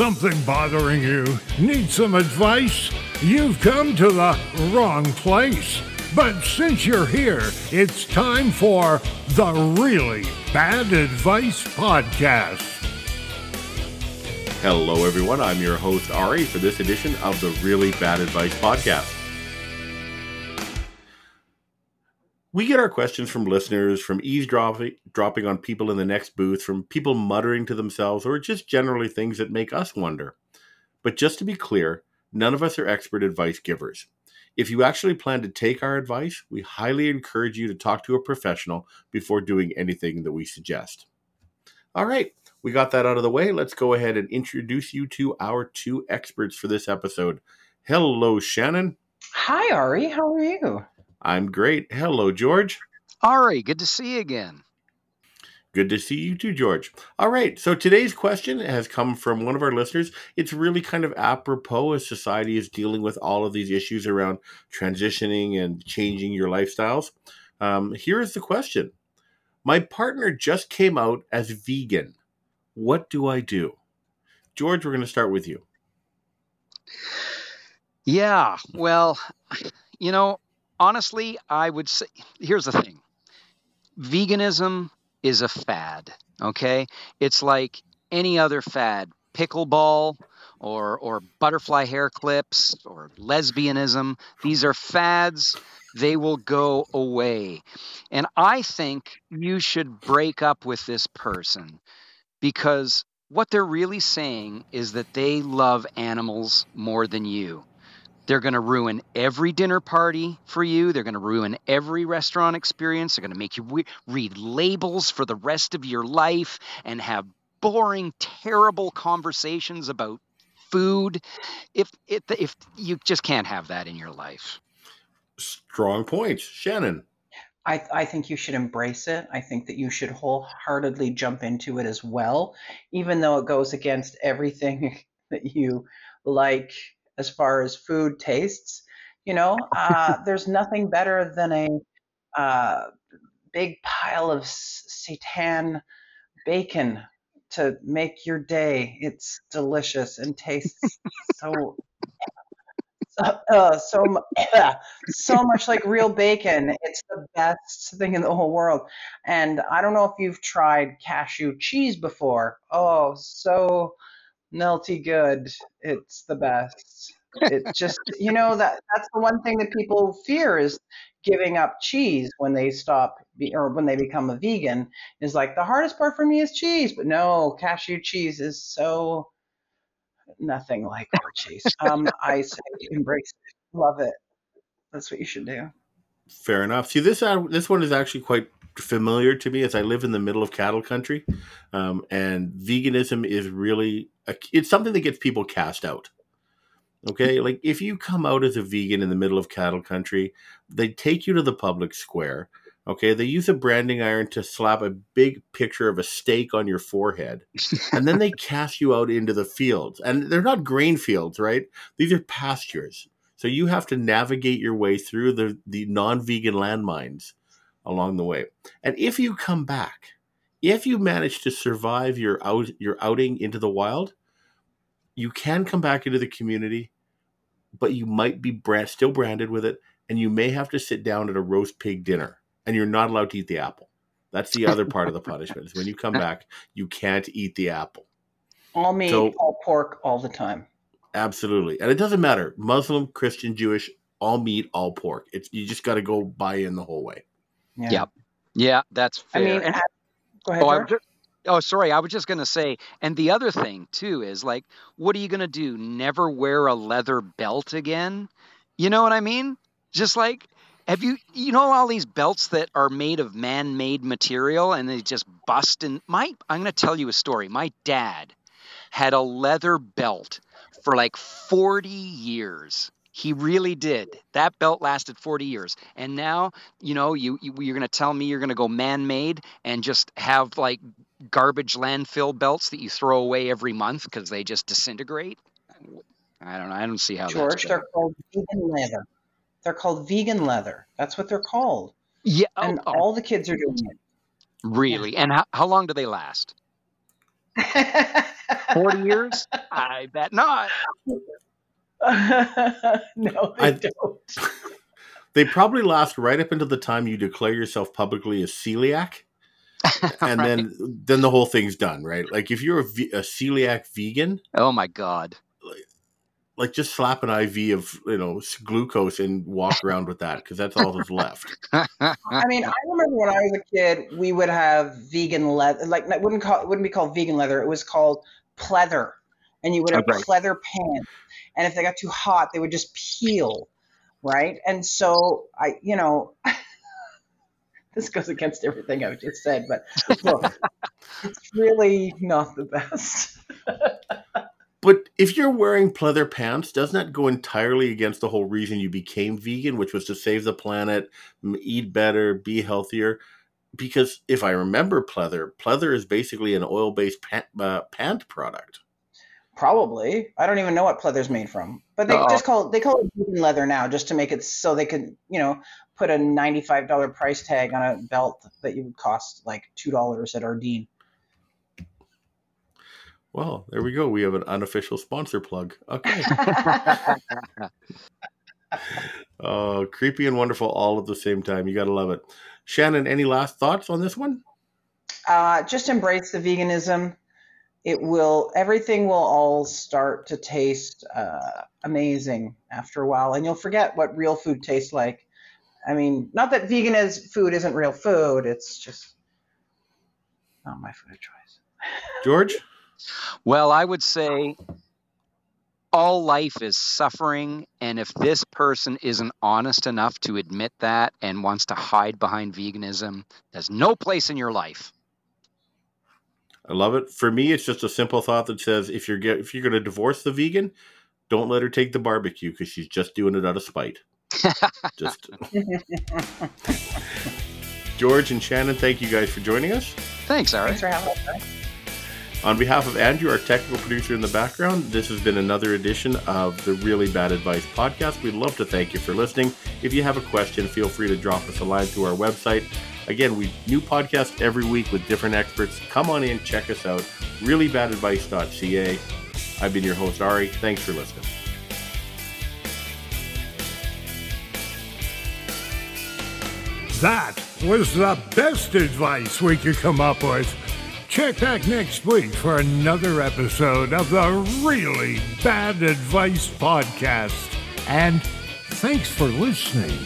something bothering you? Need some advice? You've come to the wrong place. But since you're here, it's time for the Really Bad Advice Podcast. Hello, everyone. I'm your host, Ari, for this edition of the Really Bad Advice Podcast. We get our questions from listeners, from eavesdropping dropping on people in the next booth, from people muttering to themselves, or just generally things that make us wonder. But just to be clear, none of us are expert advice givers. If you actually plan to take our advice, we highly encourage you to talk to a professional before doing anything that we suggest. All right, we got that out of the way. Let's go ahead and introduce you to our two experts for this episode. Hello, Shannon. Hi, Ari. How are you? I'm great. Hello, George. Ari, good to see you again. Good to see you too, George. All right. So today's question has come from one of our listeners. It's really kind of apropos as society is dealing with all of these issues around transitioning and changing your lifestyles. Um, here is the question My partner just came out as vegan. What do I do? George, we're going to start with you. Yeah. Well, you know, honestly, I would say here's the thing veganism is a fad, okay? It's like any other fad pickleball or, or butterfly hair clips or lesbianism. These are fads. They will go away. And I think you should break up with this person because what they're really saying is that they love animals more than you. They're going to ruin every dinner party for you. They're going to ruin every restaurant experience. They're going to make you re- read labels for the rest of your life and have boring, terrible conversations about food. If if if you just can't have that in your life. Strong points, Shannon. I, I think you should embrace it. I think that you should wholeheartedly jump into it as well, even though it goes against everything that you like as far as food tastes. You know, uh, there's nothing better than a uh, big pile of seitan bacon to make your day. It's delicious and tastes so uh, so so much like real bacon. It's the best thing in the whole world. And I don't know if you've tried cashew cheese before. Oh, so melty good. It's the best. It's just you know that that's the one thing that people fear is giving up cheese when they stop be, or when they become a vegan is like the hardest part for me is cheese, but no, cashew cheese is so nothing like our cheese. Um, I say embrace it, love it. That's what you should do. Fair enough. See, this uh, this one is actually quite familiar to me as I live in the middle of cattle country, um, and veganism is really a, it's something that gets people cast out. Okay, like if you come out as a vegan in the middle of cattle country, they take you to the public square. Okay, they use a branding iron to slap a big picture of a steak on your forehead, and then they cast you out into the fields. And they're not grain fields, right? These are pastures. So you have to navigate your way through the, the non vegan landmines along the way. And if you come back, if you manage to survive your out your outing into the wild, you can come back into the community, but you might be brand, still branded with it, and you may have to sit down at a roast pig dinner, and you're not allowed to eat the apple. That's the other part of the punishment. Is when you come back, you can't eat the apple. All meat, so, all pork, all the time. Absolutely, and it doesn't matter Muslim, Christian, Jewish, all meat, all pork. It's you just got to go buy in the whole way. Yeah, yeah, yeah that's fair. I mean, go ahead. Oh, just, oh, sorry. I was just gonna say, and the other thing too is like, what are you gonna do? Never wear a leather belt again? You know what I mean? Just like have you you know all these belts that are made of man-made material and they just bust and my I'm going to tell you a story. My dad had a leather belt for like 40 years. He really did. That belt lasted 40 years. And now, you know, you, you are going to tell me you're going to go man-made and just have like garbage landfill belts that you throw away every month because they just disintegrate. I don't know. I don't see how. George, they're called vegan leather. They're called vegan leather. That's what they're called. Yeah, oh, and oh, all the kids are doing it. Really? And how, how long do they last? 40 years? I bet not. no, they I- don't. They probably last right up until the time you declare yourself publicly a celiac, and then then the whole thing's done, right? Like if you're a, a celiac vegan, Oh my God. like just slap an IV of you know glucose and walk around with that because that's all that's left. I mean, I remember when I was a kid, we would have vegan leather. Like, it wouldn't call it wouldn't be called vegan leather. It was called pleather, and you would have Okay. pleather pants. And if they got too hot, they would just peel, right? And so I, you know, this goes against everything I've just said, but look, it's really not the best. But if you're wearing pleather pants, doesn't that go entirely against the whole reason you became vegan, which was to save the planet, eat better, be healthier? Because if I remember pleather, pleather is basically an oil-based pant, uh, pant product. Probably. I don't even know what pleather's made from. But they Uh-oh. just call they call it vegan leather now just to make it so they could, you know, put a $95 price tag on a belt that you would cost like $2 at Ardene. Well, there we go. We have an unofficial sponsor plug. Okay. Oh, creepy and wonderful all at the same time. You got to love it. Shannon, any last thoughts on this one? Uh, just embrace the veganism. It will everything will all start to taste uh, amazing after a while and you'll forget what real food tastes like. I mean, not that vegan is food isn't real food, it's just not my food of choice. George? Well, I would say all life is suffering. And if this person isn't honest enough to admit that and wants to hide behind veganism, there's no place in your life. I love it. For me, it's just a simple thought that says if you're get, if you're going to divorce the vegan, don't let her take the barbecue because she's just doing it out of spite. just George and Shannon, thank you guys for joining us. Thanks, Ari. Thanks for having us. On behalf of Andrew, our technical producer in the background, this has been another edition of the Really Bad Advice podcast. We'd love to thank you for listening. If you have a question, feel free to drop us a line through our website. Again, we new podcasts every week with different experts. Come on in, check us out. Reallybadadvice.ca. I've been your host, Ari. Thanks for listening. That was the best advice we could come up with. Check back next week for another episode of the Really Bad Advice Podcast. And thanks for listening.